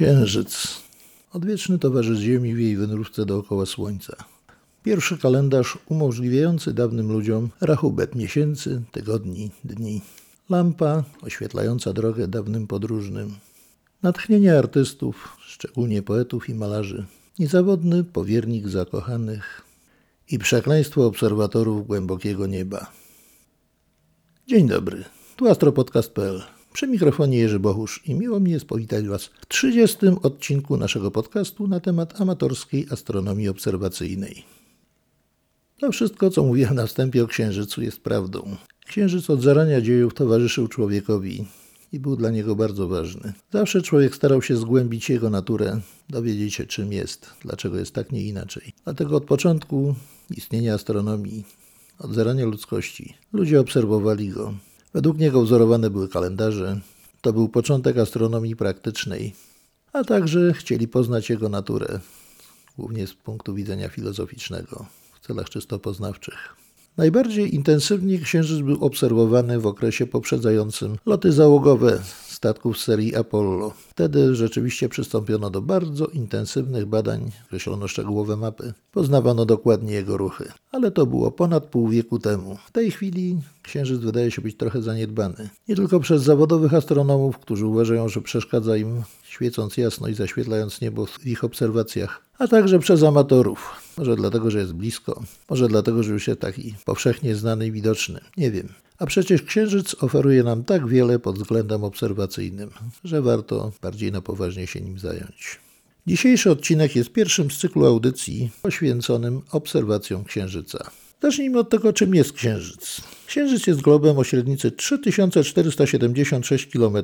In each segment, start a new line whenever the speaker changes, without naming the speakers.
Księżyc. Odwieczny towarzysz Ziemi w jej wędrówce dookoła Słońca. Pierwszy kalendarz umożliwiający dawnym ludziom rachubet miesięcy, tygodni, dni. Lampa oświetlająca drogę dawnym podróżnym. Natchnienie artystów, szczególnie poetów i malarzy. Niezawodny powiernik zakochanych i przekleństwo obserwatorów głębokiego nieba. Dzień dobry, tu astropodcast.pl. Przy mikrofonie Jerzy Bohusz i miło mi jest powitać Was w 30. odcinku naszego podcastu na temat amatorskiej astronomii obserwacyjnej. To wszystko, co mówiłem na wstępie o Księżycu, jest prawdą. Księżyc od zarania dziejów towarzyszył człowiekowi i był dla niego bardzo ważny. Zawsze człowiek starał się zgłębić jego naturę, dowiedzieć się, czym jest, dlaczego jest tak, nie inaczej. Dlatego od początku istnienia astronomii, od zarania ludzkości, ludzie obserwowali go, Według niego wzorowane były kalendarze. To był początek astronomii praktycznej, a także chcieli poznać jego naturę, głównie z punktu widzenia filozoficznego, w celach czysto poznawczych. Najbardziej intensywnie księżyc był obserwowany w okresie poprzedzającym loty załogowe statków serii Apollo. Wtedy rzeczywiście przystąpiono do bardzo intensywnych badań, określono szczegółowe mapy, poznawano dokładnie jego ruchy. Ale to było ponad pół wieku temu. W tej chwili Księżyc wydaje się być trochę zaniedbany. Nie tylko przez zawodowych astronomów, którzy uważają, że przeszkadza im świecąc jasno i zaświetlając niebo w ich obserwacjach, a także przez amatorów. Może dlatego, że jest blisko, może dlatego, że już jest taki powszechnie znany i widoczny. Nie wiem. A przecież Księżyc oferuje nam tak wiele pod względem obserwacyjnym, że warto bardziej na poważnie się nim zająć. Dzisiejszy odcinek jest pierwszym z cyklu audycji poświęconym obserwacjom Księżyca. Zacznijmy od tego, czym jest Księżyc. Księżyc jest globem o średnicy 3476 km.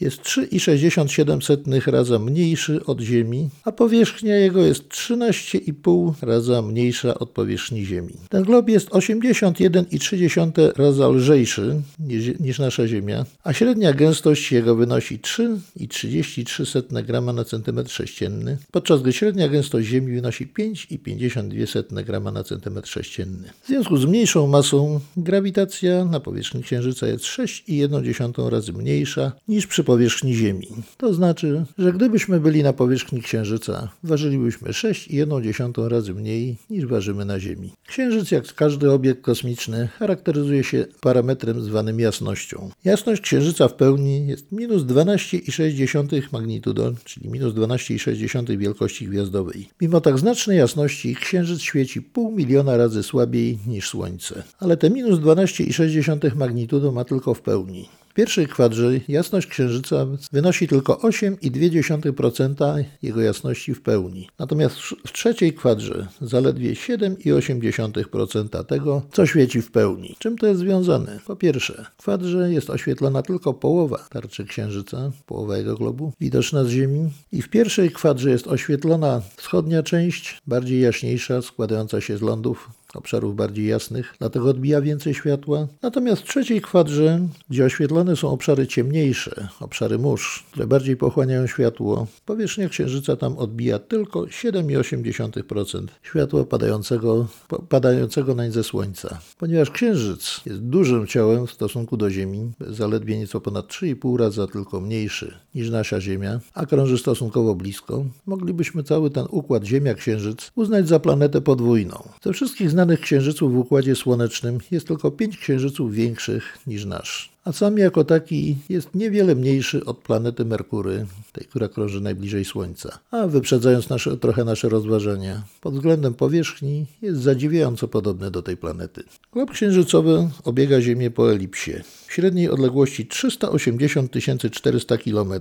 Jest 3,67 raza mniejszy od Ziemi, a powierzchnia jego jest 13,5 raza mniejsza od powierzchni Ziemi. Ten glob jest 81,3 raza lżejszy niż, niż nasza Ziemia, a średnia gęstość jego wynosi 3,33 g na cm sześcienny, podczas gdy średnia gęstość Ziemi wynosi 5,52 g na cm sześcienny. W związku z mniejszą masą grawitacji grawitacja na powierzchni Księżyca jest 6,1 razy mniejsza niż przy powierzchni Ziemi. To znaczy, że gdybyśmy byli na powierzchni Księżyca, ważylibyśmy 6,1 razy mniej niż ważymy na Ziemi. Księżyc, jak każdy obiekt kosmiczny, charakteryzuje się parametrem zwanym jasnością. Jasność Księżyca w pełni jest minus 12,6 magnitudo, czyli minus 12,6 wielkości gwiazdowej. Mimo tak znacznej jasności, Księżyc świeci pół miliona razy słabiej niż Słońce. Ale te minus 12 12,6 magnitudo ma tylko w pełni pierwszej kwadrze jasność Księżyca wynosi tylko 8,2% jego jasności w pełni. Natomiast w trzeciej kwadrze zaledwie 7,8% tego, co świeci w pełni. Czym to jest związane? Po pierwsze, w kwadrze jest oświetlona tylko połowa tarczy Księżyca, połowa jego globu, widoczna z Ziemi. I w pierwszej kwadrze jest oświetlona wschodnia część, bardziej jaśniejsza, składająca się z lądów obszarów bardziej jasnych, dlatego odbija więcej światła. Natomiast w trzeciej kwadrze, gdzie oświetlone są obszary ciemniejsze, obszary mórz, które bardziej pochłaniają światło. Powierzchnia Księżyca tam odbija tylko 7,8% światła padającego, padającego nań ze Słońca. Ponieważ Księżyc jest dużym ciałem w stosunku do Ziemi, zaledwie nieco ponad 3,5 raza tylko mniejszy niż nasza Ziemia, a krąży stosunkowo blisko, moglibyśmy cały ten układ Ziemia-Księżyc uznać za planetę podwójną. Ze wszystkich znanych księżyców w Układzie Słonecznym. Jest tylko pięć księżyców większych niż nasz a sam jako taki jest niewiele mniejszy od planety Merkury, tej, która krąży najbliżej Słońca. A wyprzedzając nasze, trochę nasze rozważania, pod względem powierzchni jest zadziwiająco podobny do tej planety. Glob księżycowy obiega Ziemię po elipsie, w średniej odległości 380 400 km.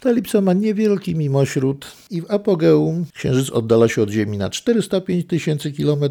Ta elipsa ma niewielki mimośród i w apogeum Księżyc oddala się od Ziemi na 405 tysięcy km,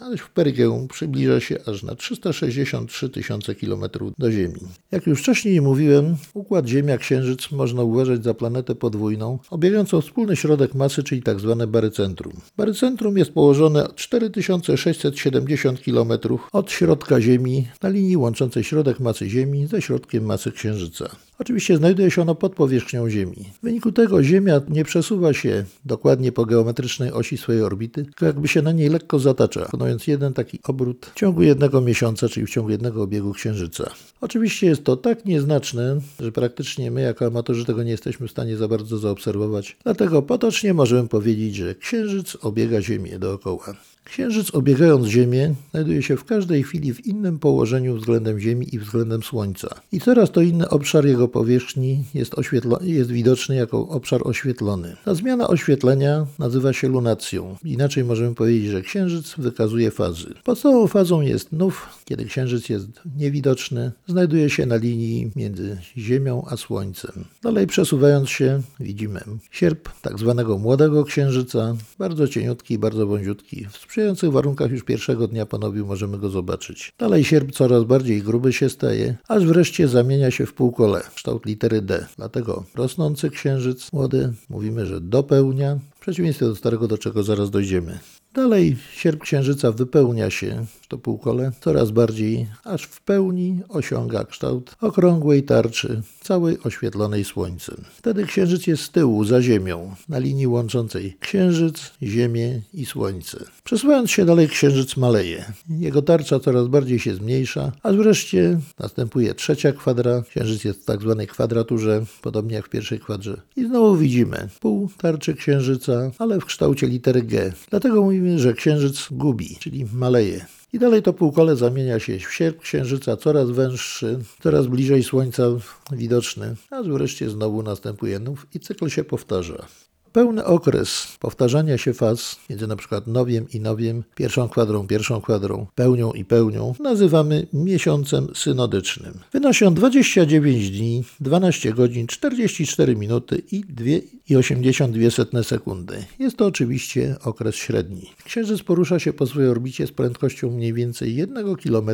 a w perigeum przybliża się aż na 363 tysiące km do Ziemi. Jak już wcześniej mówiłem, układ Ziemia-Księżyc można uważać za planetę podwójną, objawiającą wspólny środek masy, czyli tzw. Tak barycentrum. Barycentrum jest położone 4670 km od środka Ziemi na linii łączącej środek masy Ziemi ze środkiem masy Księżyca. Oczywiście znajduje się ono pod powierzchnią Ziemi. W wyniku tego Ziemia nie przesuwa się dokładnie po geometrycznej osi swojej orbity, tylko jakby się na niej lekko zatacza, wykonując jeden taki obrót w ciągu jednego miesiąca, czyli w ciągu jednego obiegu Księżyca. Oczywiście jest to tak nieznaczne, że praktycznie my jako amatorzy tego nie jesteśmy w stanie za bardzo zaobserwować. Dlatego potocznie możemy powiedzieć, że Księżyc obiega Ziemię dookoła. Księżyc obiegając Ziemię znajduje się w każdej chwili w innym położeniu względem Ziemi i względem Słońca. I coraz to inny obszar jego powierzchni jest, jest widoczny jako obszar oświetlony. Ta zmiana oświetlenia nazywa się lunacją. Inaczej możemy powiedzieć, że Księżyc wykazuje fazy. Podstawową fazą jest nów, kiedy Księżyc jest niewidoczny, znajduje się na linii między Ziemią a Słońcem. Dalej przesuwając się widzimy sierp tak zwanego młodego Księżyca, bardzo cieniutki, bardzo wąziutki, w sprzyjających warunkach już pierwszego dnia panowiu możemy go zobaczyć. Dalej sierp coraz bardziej gruby się staje, aż wreszcie zamienia się w półkole, kształt litery D. Dlatego rosnący księżyc młody mówimy, że dopełnia, w przeciwieństwie do starego, do czego zaraz dojdziemy. Dalej sierp księżyca wypełnia się, to półkole, coraz bardziej, aż w pełni osiąga kształt okrągłej tarczy, całej oświetlonej słońcem. Wtedy księżyc jest z tyłu, za ziemią, na linii łączącej księżyc, ziemię i słońce. Przesuwając się dalej, księżyc maleje. Jego tarcza coraz bardziej się zmniejsza, aż wreszcie następuje trzecia kwadra. Księżyc jest w tak zwanej kwadraturze, podobnie jak w pierwszej kwadrze. I znowu widzimy pół tarczy księżyca, ale w kształcie litery G. Dlatego mówimy, że księżyc gubi, czyli maleje. I dalej to półkole zamienia się w sierp księżyca, coraz węższy, coraz bliżej Słońca widoczny, aż wreszcie znowu następuje nów i cykl się powtarza. Pełny okres powtarzania się faz między na przykład nowiem i nowiem, pierwszą kwadrą, pierwszą kwadrą, pełnią i pełnią nazywamy miesiącem synodycznym. Wynosi on 29 dni, 12 godzin, 44 minuty i 2,82 sekundy. Jest to oczywiście okres średni. Księżyc porusza się po swojej orbicie z prędkością mniej więcej 1 km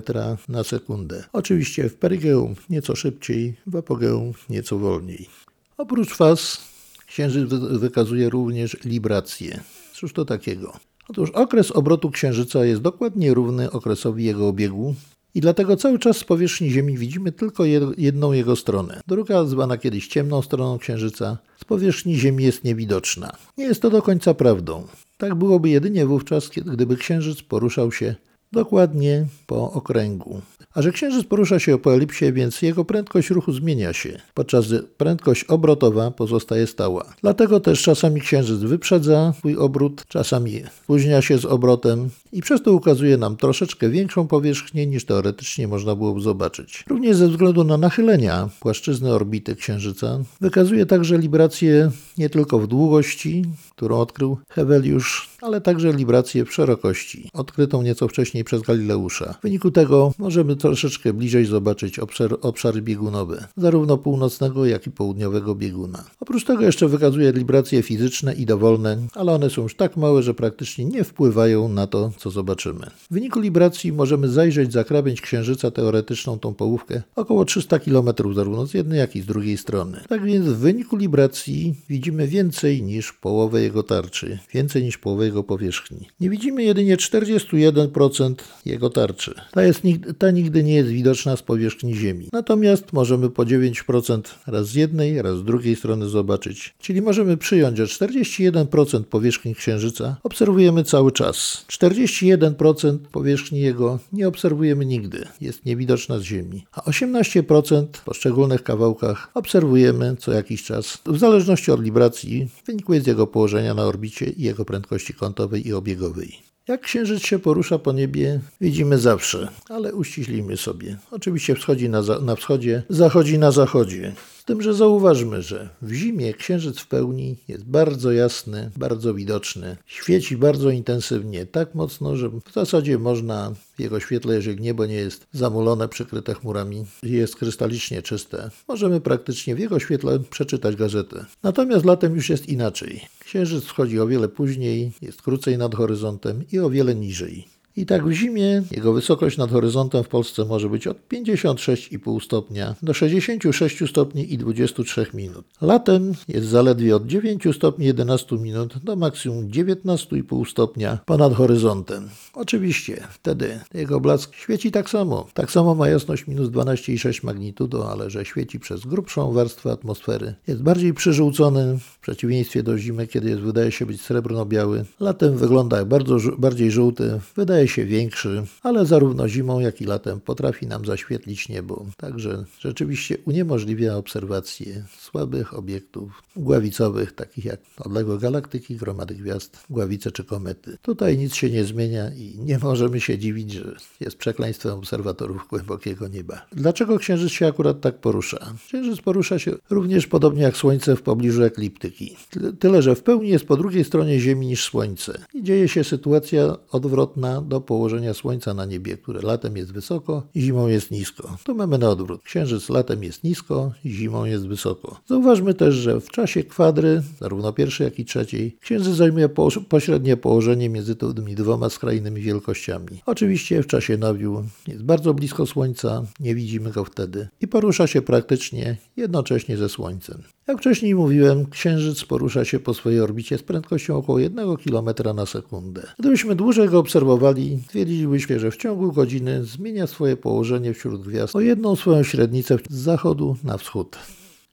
na sekundę. Oczywiście w perigeum nieco szybciej, w apogeum nieco wolniej. Oprócz faz Księżyc wykazuje również librację. Cóż to takiego? Otóż okres obrotu Księżyca jest dokładnie równy okresowi jego obiegu i dlatego cały czas z powierzchni Ziemi widzimy tylko jedną jego stronę. Druga, zwana kiedyś ciemną stroną Księżyca, z powierzchni Ziemi jest niewidoczna. Nie jest to do końca prawdą. Tak byłoby jedynie wówczas, gdyby Księżyc poruszał się dokładnie po okręgu. A że Księżyc porusza się po elipsie, więc jego prędkość ruchu zmienia się, podczas gdy prędkość obrotowa pozostaje stała. Dlatego też czasami Księżyc wyprzedza swój obrót, czasami spóźnia się z obrotem i przez to ukazuje nam troszeczkę większą powierzchnię niż teoretycznie można byłoby zobaczyć. Również ze względu na nachylenia płaszczyzny orbity Księżyca wykazuje także librację nie tylko w długości, którą odkrył Heweliusz, ale także librację w szerokości, odkrytą nieco wcześniej przez Galileusza. W wyniku tego możemy troszeczkę bliżej zobaczyć obszar, obszary biegunowe, zarówno północnego, jak i południowego bieguna. Oprócz tego jeszcze wykazuje libracje fizyczne i dowolne, ale one są już tak małe, że praktycznie nie wpływają na to, co zobaczymy. W wyniku libracji możemy zajrzeć za krawędź Księżyca teoretyczną tą połówkę około 300 km zarówno z jednej, jak i z drugiej strony. Tak więc w wyniku libracji widzimy więcej niż połowę jego tarczy, więcej niż połowę jego powierzchni. Nie widzimy jedynie 41% jego tarczy. Ta, jest, ta nigdy nie jest widoczna z powierzchni Ziemi. Natomiast możemy po 9% raz z jednej, raz z drugiej strony zobaczyć. Czyli możemy przyjąć, że 41% powierzchni Księżyca obserwujemy cały czas. 41% powierzchni jego nie obserwujemy nigdy. Jest niewidoczna z Ziemi. A 18% w poszczególnych kawałkach obserwujemy co jakiś czas. W zależności od libracji wynikuje z jego położenia na orbicie i jego prędkości kątowej i obiegowej. Jak księżyc się porusza po niebie, widzimy zawsze, ale uściślimy sobie. Oczywiście wschodzi na, na wschodzie, zachodzi na zachodzie. Z tym, że zauważmy, że w zimie księżyc w pełni jest bardzo jasny, bardzo widoczny, świeci bardzo intensywnie, tak mocno, że w zasadzie można w jego świetle, jeżeli niebo nie jest zamulone, przykryte chmurami, jest krystalicznie czyste, możemy praktycznie w jego świetle przeczytać gazetę. Natomiast latem już jest inaczej. Księżyc wschodzi o wiele później, jest krócej nad horyzontem i o wiele niżej. I tak w zimie jego wysokość nad horyzontem w Polsce może być od 56,5 stopnia do 66 stopni i 23 minut. Latem jest zaledwie od 9 stopni 11 minut do maksimum 19,5 stopnia ponad horyzontem. Oczywiście wtedy jego blask świeci tak samo. Tak samo ma jasność minus 12,6 magnitudo, ale że świeci przez grubszą warstwę atmosfery. Jest bardziej przyżółcony w przeciwieństwie do zimy, kiedy jest, wydaje się być srebrno-biały. Latem wygląda bardzo bardziej żółty, wydaje się większy, ale zarówno zimą, jak i latem potrafi nam zaświetlić niebo. Także rzeczywiście uniemożliwia obserwację słabych obiektów gławicowych, takich jak odległe galaktyki, gromady gwiazd, gławice czy komety. Tutaj nic się nie zmienia i nie możemy się dziwić, że jest przekleństwem obserwatorów głębokiego nieba. Dlaczego Księżyc się akurat tak porusza? Księżyc porusza się również podobnie jak Słońce w pobliżu ekliptyki. Tyle, że w pełni jest po drugiej stronie Ziemi niż Słońce. I dzieje się sytuacja odwrotna do położenia Słońca na niebie, które latem jest wysoko i zimą jest nisko. Tu mamy na odwrót. Księżyc latem jest nisko, zimą jest wysoko. Zauważmy też, że w czasie kwadry, zarówno pierwszej, jak i trzeciej, Księżyc zajmuje po pośrednie położenie między tymi dwoma skrajnymi wielkościami. Oczywiście w czasie nowiu jest bardzo blisko Słońca, nie widzimy go wtedy i porusza się praktycznie jednocześnie ze Słońcem. Jak wcześniej mówiłem, Księżyc porusza się po swojej orbicie z prędkością około 1 km na sekundę. Gdybyśmy dłużej go obserwowali, twierdzilibyśmy, że w ciągu godziny zmienia swoje położenie wśród gwiazd o jedną swoją średnicę z zachodu na wschód.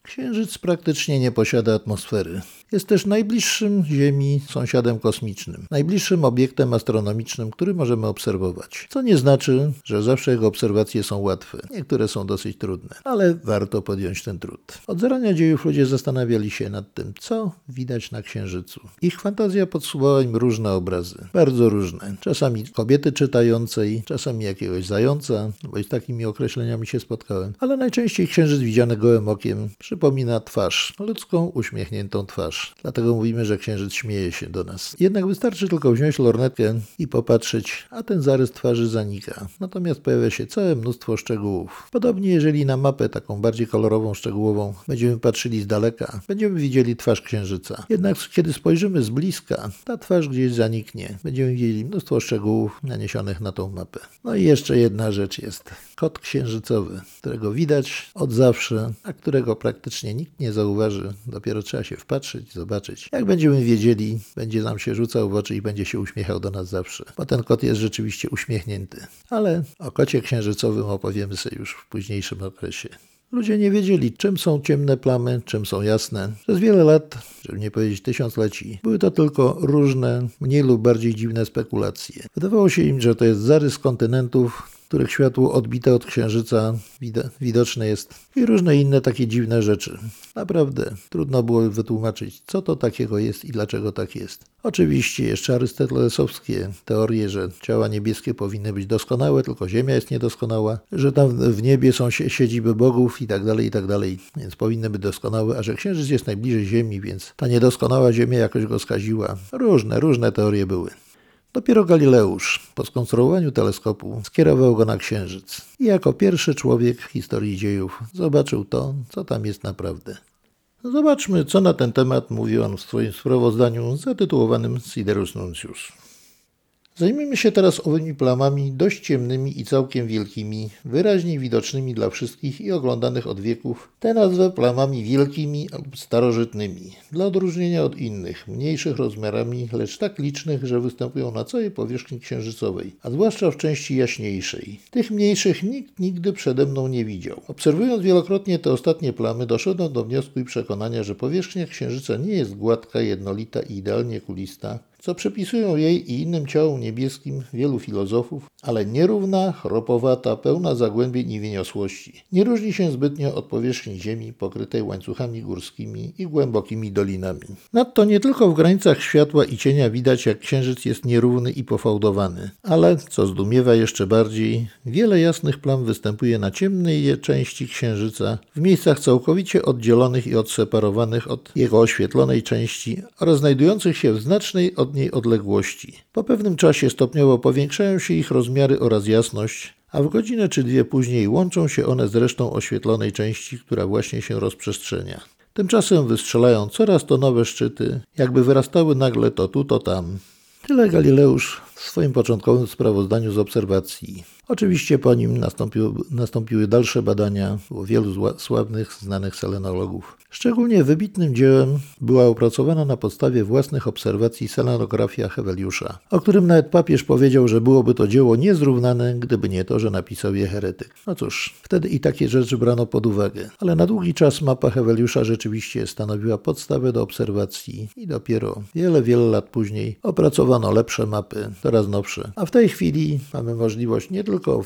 Księżyc praktycznie nie posiada atmosfery. Jest też najbliższym Ziemi sąsiadem kosmicznym, najbliższym obiektem astronomicznym, który możemy obserwować. Co nie znaczy, że zawsze jego obserwacje są łatwe. Niektóre są dosyć trudne, ale warto podjąć ten trud. Od zarania dziejów ludzie zastanawiali się nad tym, co widać na Księżycu. Ich fantazja podsuwała im różne obrazy, bardzo różne. Czasami kobiety czytającej, czasami jakiegoś zająca, bo z takimi określeniami się spotkałem, ale najczęściej Księżyc widziany gołym okiem przypomina twarz, ludzką uśmiechniętą twarz. Dlatego mówimy, że księżyc śmieje się do nas. Jednak wystarczy tylko wziąć lornetkę i popatrzeć, a ten zarys twarzy zanika. Natomiast pojawia się całe mnóstwo szczegółów. Podobnie jeżeli na mapę taką bardziej kolorową, szczegółową będziemy patrzyli z daleka, będziemy widzieli twarz księżyca. Jednak kiedy spojrzymy z bliska, ta twarz gdzieś zaniknie. Będziemy widzieli mnóstwo szczegółów naniesionych na tą mapę. No i jeszcze jedna rzecz jest. Kot księżycowy, którego widać od zawsze, a którego praktycznie nikt nie zauważy. Dopiero trzeba się wpatrzyć zobaczyć. Jak będziemy wiedzieli, będzie nam się rzucał w oczy i będzie się uśmiechał do nas zawsze. Bo ten kot jest rzeczywiście uśmiechnięty. Ale o kocie księżycowym opowiemy sobie już w późniejszym okresie. Ludzie nie wiedzieli, czym są ciemne plamy, czym są jasne. Przez wiele lat, żeby nie powiedzieć tysiącleci, były to tylko różne, mniej lub bardziej dziwne spekulacje. Wydawało się im, że to jest zarys kontynentów, których światło odbite od księżyca widoczne jest i różne inne takie dziwne rzeczy. Naprawdę trudno było wytłumaczyć, co to takiego jest i dlaczego tak jest. Oczywiście jeszcze arystotelesowskie teorie, że ciała niebieskie powinny być doskonałe, tylko Ziemia jest niedoskonała, że tam w niebie są siedziby bogów i tak dalej, i tak dalej, więc powinny być doskonałe, a że Księżyc jest najbliżej Ziemi, więc ta niedoskonała Ziemia jakoś go skaziła. Różne, różne teorie były. Dopiero Galileusz po skonstruowaniu teleskopu skierował go na Księżyc i jako pierwszy człowiek w historii dziejów zobaczył to, co tam jest naprawdę. Zobaczmy, co na ten temat mówi on w swoim sprawozdaniu zatytułowanym Siderus Nuncius. Zajmijmy się teraz owymi plamami dość ciemnymi i całkiem wielkimi, wyraźnie widocznymi dla wszystkich i oglądanych od wieków. Te nazwę plamami wielkimi lub starożytnymi, dla odróżnienia od innych, mniejszych rozmiarami, lecz tak licznych, że występują na całej powierzchni księżycowej, a zwłaszcza w części jaśniejszej. Tych mniejszych nikt nigdy przede mną nie widział. Obserwując wielokrotnie te ostatnie plamy, doszedłem do wniosku i przekonania, że powierzchnia księżyca nie jest gładka, jednolita i idealnie kulista, co przypisują jej i innym ciałom niebieskim wielu filozofów, ale nierówna, chropowata, pełna zagłębień i wyniosłości. Nie różni się zbytnio od powierzchni Ziemi pokrytej łańcuchami górskimi i głębokimi dolinami. Nadto nie tylko w granicach światła i cienia widać, jak księżyc jest nierówny i pofałdowany, ale, co zdumiewa jeszcze bardziej, wiele jasnych plam występuje na ciemnej części księżyca, w miejscach całkowicie oddzielonych i odseparowanych od jego oświetlonej części oraz znajdujących się w znacznej od niej odległości. Po pewnym czasie stopniowo powiększają się ich rozmiary oraz jasność, a w godzinę czy dwie później łączą się one z resztą oświetlonej części, która właśnie się rozprzestrzenia. Tymczasem wystrzelają coraz to nowe szczyty, jakby wyrastały nagle to tu, to tam. Tyle Galileusz w swoim początkowym sprawozdaniu z obserwacji. Oczywiście po nim nastąpiły, dalsze badania u wielu sławnych, znanych selenologów. Szczególnie wybitnym dziełem była opracowana na podstawie własnych obserwacji selenografia Heweliusza, o którym nawet papież powiedział, że byłoby to dzieło niezrównane, gdyby nie to, że napisał je heretyk. No cóż, wtedy i takie rzeczy brano pod uwagę, ale na długi czas mapa Heweliusza rzeczywiście stanowiła podstawę do obserwacji i dopiero wiele, wiele lat później opracowano lepsze mapy, coraz nowsze. A w tej chwili mamy możliwość nie tylko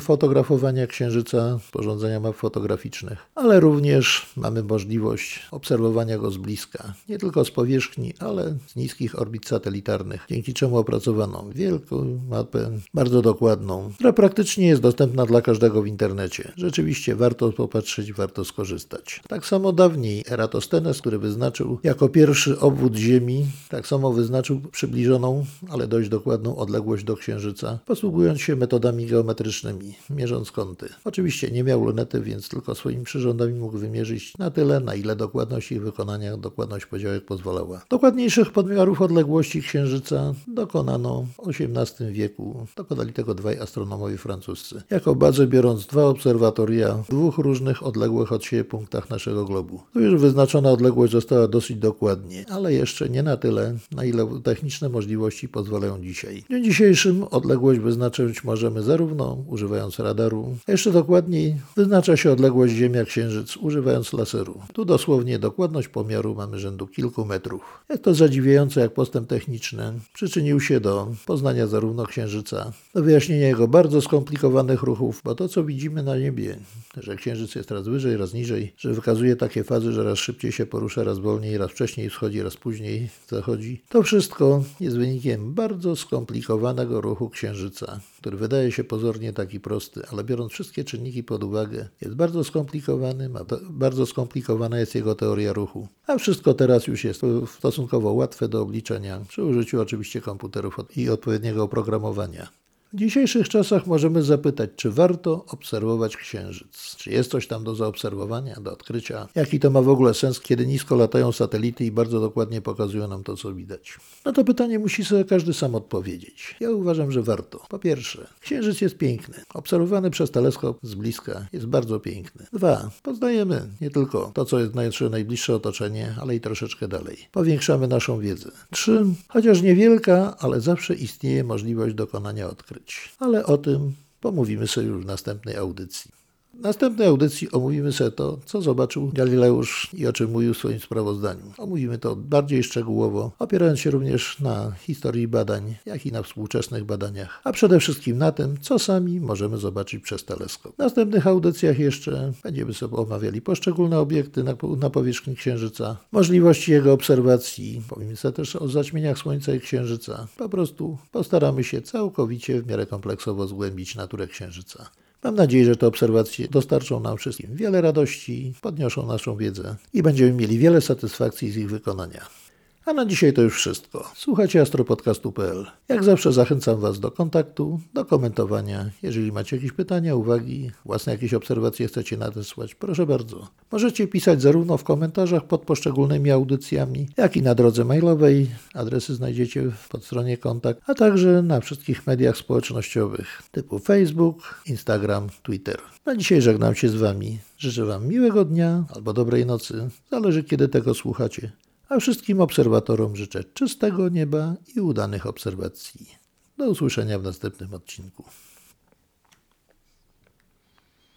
fotografowania Księżyca, sporządzenia map fotograficznych, ale również mamy możliwość obserwowania go z bliska, nie tylko z powierzchni, ale z niskich orbit satelitarnych, dzięki czemu opracowano wielką mapę, bardzo dokładną, która praktycznie jest dostępna dla każdego w internecie. Rzeczywiście warto popatrzeć, warto skorzystać. Tak samo dawniej Eratosthenes, który wyznaczył jako pierwszy obwód Ziemi, tak samo wyznaczył przybliżoną, ale dość dokładną odległość do Księżyca, posługując się metodami geometrycznymi, mierząc kąty. Oczywiście nie miał lunety, więc tylko swoimi przyrządami mógł wymierzyć na tyle, na ile dokładność ich wykonania, dokładność podziałek pozwalała. Dokładniejszych podmiarów odległości Księżyca dokonano w XVIII wieku. Dokonali tego dwaj astronomowie francuscy. Jako bazę biorąc dwa obserwatoria w dwóch różnych odległych od siebie punktach naszego globu. Tu już wyznaczona odległość została dosyć dokładnie, ale jeszcze nie na tyle, na ile techniczne możliwości pozwalają dzisiaj. W dniu dzisiejszym odległość wyznaczyć możemy zarówno używając radaru, a jeszcze dokładniej wyznacza się odległość Ziemia-Księżyc używając laseru. Tu dosłownie dokładność pomiaru mamy rzędu kilku metrów. Jest to zadziwiające, jak postęp techniczny przyczynił się do poznania zarówno Księżyca, do wyjaśnienia jego bardzo skomplikowanych ruchów, bo to, co widzimy na niebie, że Księżyc jest raz wyżej, raz niżej, że wykazuje takie fazy, że raz szybciej się porusza, raz wolniej, raz wcześniej wschodzi, raz później zachodzi, to wszystko jest wynikiem bardzo skomplikowanego ruchu Księżyca, który wydaje się pozornie taki prosty, ale biorąc wszystkie czynniki pod uwagę, jest bardzo skomplikowany, bardzo skomplikowana jest jego teoria ruchu. A wszystko teraz już jest stosunkowo łatwe do obliczenia, przy użyciu oczywiście komputerów i odpowiedniego oprogramowania. W dzisiejszych czasach możemy zapytać, czy warto obserwować Księżyc? Czy jest coś tam do zaobserwowania, do odkrycia? Jaki to ma w ogóle sens, kiedy nisko latają satelity i bardzo dokładnie pokazują nam to, co widać? No to pytanie musi sobie każdy sam odpowiedzieć. Ja uważam, że warto. Po pierwsze, Księżyc jest piękny. Obserwowany przez teleskop z bliska jest bardzo piękny. Dwa, poznajemy nie tylko to, co jest nasze najbliższe otoczenie, ale i troszeczkę dalej. Powiększamy naszą wiedzę. Trzy, chociaż niewielka, ale zawsze istnieje możliwość dokonania odkryć. Ale o tym pomówimy sobie już w następnej audycji. W następnej audycji omówimy sobie to, co zobaczył Galileusz i o czym mówił w swoim sprawozdaniu. Omówimy to bardziej szczegółowo, opierając się również na historii badań, jak i na współczesnych badaniach, a przede wszystkim na tym, co sami możemy zobaczyć przez teleskop. W następnych audycjach jeszcze będziemy sobie omawiali poszczególne obiekty na, na powierzchni Księżyca, możliwości jego obserwacji, pomówimy sobie też o zaćmieniach Słońca i Księżyca. Po prostu postaramy się całkowicie w miarę kompleksowo zgłębić naturę Księżyca. Mam nadzieję, że te obserwacje dostarczą nam wszystkim wiele radości, podniosą naszą wiedzę i będziemy mieli wiele satysfakcji z ich wykonania. A na dzisiaj to już wszystko. Słuchajcie astropodcastu.pl. Jak zawsze zachęcam Was do kontaktu, do komentowania. Jeżeli macie jakieś pytania, uwagi, własne jakieś obserwacje chcecie nadesłać, proszę bardzo. Możecie pisać zarówno w komentarzach pod poszczególnymi audycjami, jak i na drodze mailowej. Adresy znajdziecie w podstronie kontakt, a także na wszystkich mediach społecznościowych typu Facebook, Instagram, Twitter. Na dzisiaj żegnam się z Wami. Życzę Wam miłego dnia albo dobrej nocy. Zależy kiedy tego słuchacie a wszystkim obserwatorom życzę czystego nieba i udanych obserwacji. Do usłyszenia w następnym odcinku.